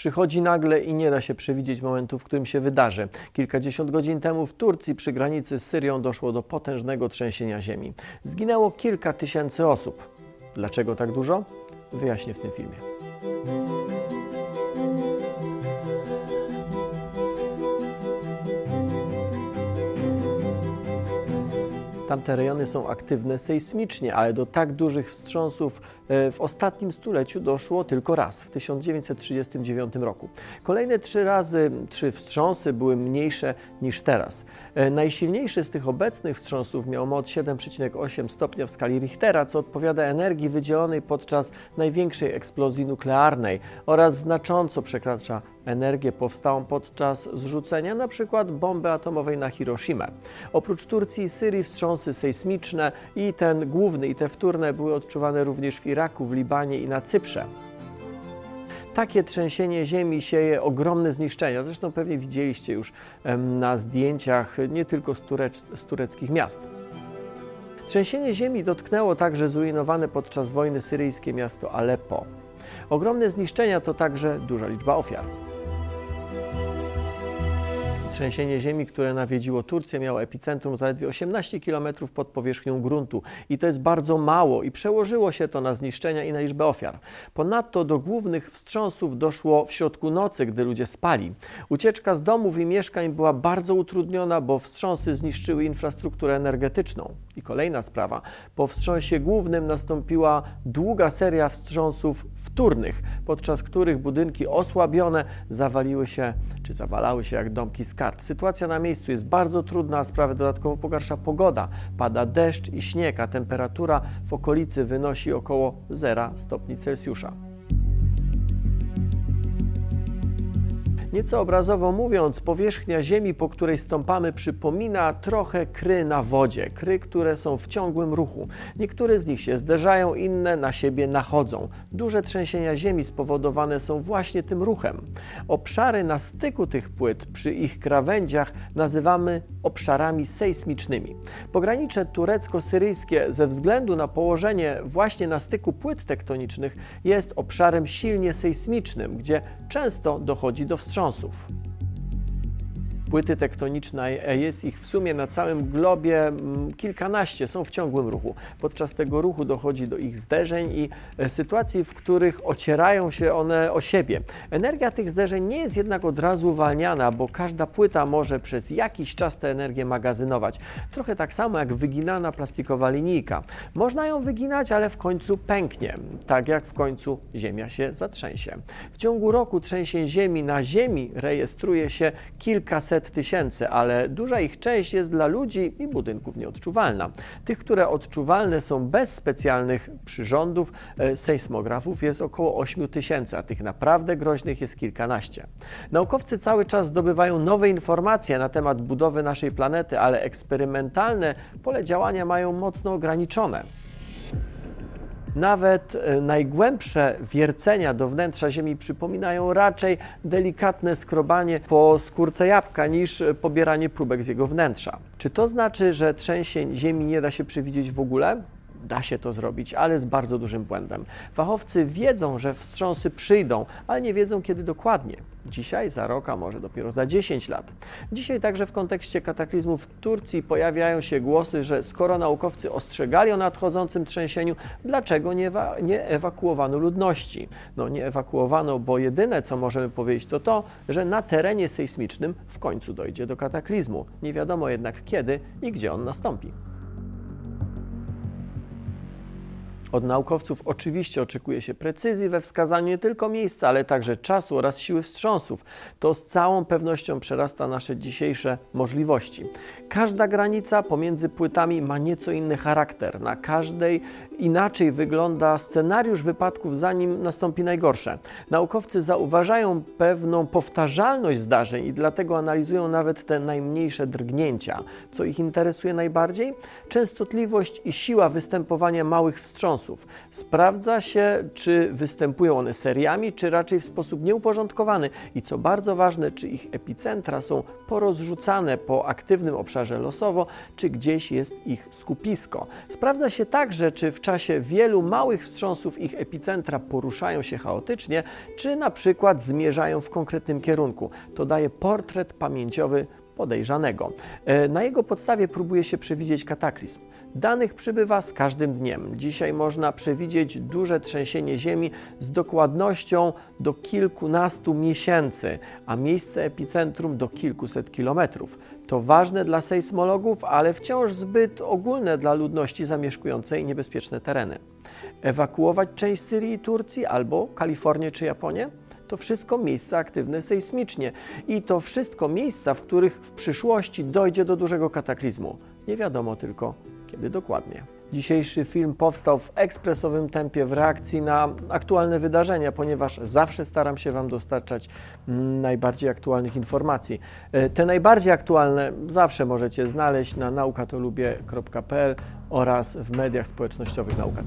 przychodzi nagle i nie da się przewidzieć momentu, w którym się wydarzy. Kilkadziesiąt godzin temu w Turcji przy granicy z Syrią doszło do potężnego trzęsienia ziemi. Zginęło kilka tysięcy osób. Dlaczego tak dużo? Wyjaśnię w tym filmie. Tamte rejony są aktywne sejsmicznie, ale do tak dużych wstrząsów e, w ostatnim stuleciu doszło tylko raz, w 1939 roku. Kolejne trzy razy, trzy wstrząsy były mniejsze niż teraz. E, najsilniejszy z tych obecnych wstrząsów miał moc 7,8 stopnia w skali Richtera, co odpowiada energii wydzielonej podczas największej eksplozji nuklearnej oraz znacząco przekracza energię powstałą podczas zrzucenia np. bomby atomowej na Hiroshima. Oprócz Turcji i Syrii wstrząsy sejsmiczne i ten główny i te wtórne były odczuwane również w Iraku, w Libanie i na Cyprze. Takie trzęsienie ziemi sieje ogromne zniszczenia. Zresztą pewnie widzieliście już na zdjęciach nie tylko z, turec z tureckich miast. Trzęsienie ziemi dotknęło także zrujnowane podczas wojny syryjskie miasto Aleppo. Ogromne zniszczenia to także duża liczba ofiar. Trzęsienie ziemi, które nawiedziło Turcję, miało epicentrum zaledwie 18 km pod powierzchnią gruntu i to jest bardzo mało i przełożyło się to na zniszczenia i na liczbę ofiar. Ponadto do głównych wstrząsów doszło w środku nocy, gdy ludzie spali. Ucieczka z domów i mieszkań była bardzo utrudniona, bo wstrząsy zniszczyły infrastrukturę energetyczną. I kolejna sprawa. Po wstrząsie głównym nastąpiła długa seria wstrząsów wtórnych, podczas których budynki osłabione zawaliły się czy zawalały się jak domki z kart. Sytuacja na miejscu jest bardzo trudna, a sprawę dodatkowo pogarsza pogoda. Pada deszcz i śnieg, a temperatura w okolicy wynosi około 0 stopni Celsjusza. Nieco obrazowo mówiąc, powierzchnia ziemi, po której stąpamy, przypomina trochę kry na wodzie, kry, które są w ciągłym ruchu. Niektóre z nich się zderzają, inne na siebie nachodzą. Duże trzęsienia ziemi spowodowane są właśnie tym ruchem. Obszary na styku tych płyt przy ich krawędziach nazywamy obszarami sejsmicznymi. Pogranicze turecko-syryjskie ze względu na położenie właśnie na styku płyt tektonicznych jest obszarem silnie sejsmicznym, gdzie często dochodzi do wstrząsów wstrząsów. Płyty tektoniczne, jest ich w sumie na całym globie mm, kilkanaście, są w ciągłym ruchu. Podczas tego ruchu dochodzi do ich zderzeń i e, sytuacji, w których ocierają się one o siebie. Energia tych zderzeń nie jest jednak od razu uwalniana, bo każda płyta może przez jakiś czas tę energię magazynować. Trochę tak samo jak wyginana plastikowa linijka. Można ją wyginać, ale w końcu pęknie, tak jak w końcu Ziemia się zatrzęsie. W ciągu roku trzęsień Ziemi na Ziemi rejestruje się kilkaset tysięcy, ale duża ich część jest dla ludzi i budynków nieodczuwalna. Tych, które odczuwalne są bez specjalnych przyrządów, e, sejsmografów jest około 8 tysięcy, a tych naprawdę groźnych jest kilkanaście. Naukowcy cały czas zdobywają nowe informacje na temat budowy naszej planety, ale eksperymentalne pole działania mają mocno ograniczone. Nawet e, najgłębsze wiercenia do wnętrza Ziemi przypominają raczej delikatne skrobanie po skórce jabłka niż pobieranie próbek z jego wnętrza. Czy to znaczy, że trzęsień Ziemi nie da się przewidzieć w ogóle? Da się to zrobić, ale z bardzo dużym błędem. Fachowcy wiedzą, że wstrząsy przyjdą, ale nie wiedzą kiedy dokładnie. Dzisiaj, za rok, a może dopiero za 10 lat. Dzisiaj także w kontekście kataklizmów w Turcji pojawiają się głosy, że skoro naukowcy ostrzegali o nadchodzącym trzęsieniu, dlaczego nie, nie ewakuowano ludności? No nie ewakuowano, bo jedyne co możemy powiedzieć to to, że na terenie sejsmicznym w końcu dojdzie do kataklizmu. Nie wiadomo jednak kiedy i gdzie on nastąpi. Od naukowców oczywiście oczekuje się precyzji we wskazaniu nie tylko miejsca, ale także czasu oraz siły wstrząsów. To z całą pewnością przerasta nasze dzisiejsze możliwości. Każda granica pomiędzy płytami ma nieco inny charakter. Na każdej inaczej wygląda scenariusz wypadków, zanim nastąpi najgorsze. Naukowcy zauważają pewną powtarzalność zdarzeń i dlatego analizują nawet te najmniejsze drgnięcia. Co ich interesuje najbardziej? Częstotliwość i siła występowania małych wstrząsów. Sprawdza się, czy występują one seriami, czy raczej w sposób nieuporządkowany i co bardzo ważne, czy ich epicentra są porozrzucane po aktywnym obszarze losowo, czy gdzieś jest ich skupisko. Sprawdza się także, czy w czasie czasie wielu małych wstrząsów ich epicentra poruszają się chaotycznie, czy na przykład zmierzają w konkretnym kierunku. To daje portret pamięciowy podejrzanego. E, na jego podstawie próbuje się przewidzieć kataklizm. Danych przybywa z każdym dniem. Dzisiaj można przewidzieć duże trzęsienie ziemi z dokładnością do kilkunastu miesięcy, a miejsce epicentrum do kilkuset kilometrów. To ważne dla sejsmologów, ale wciąż zbyt ogólne dla ludności zamieszkującej niebezpieczne tereny. Ewakuować część Syrii i Turcji albo Kalifornię czy Japonię? To wszystko miejsca aktywne sejsmicznie i to wszystko miejsca, w których w przyszłości dojdzie do dużego kataklizmu. Nie wiadomo tylko, kiedy dokładnie. Dzisiejszy film powstał w ekspresowym tempie w reakcji na aktualne wydarzenia, ponieważ zawsze staram się Wam dostarczać najbardziej aktualnych informacji. E, te najbardziej aktualne zawsze możecie znaleźć na naukatolubie.pl oraz w mediach społecznościowych Nauka.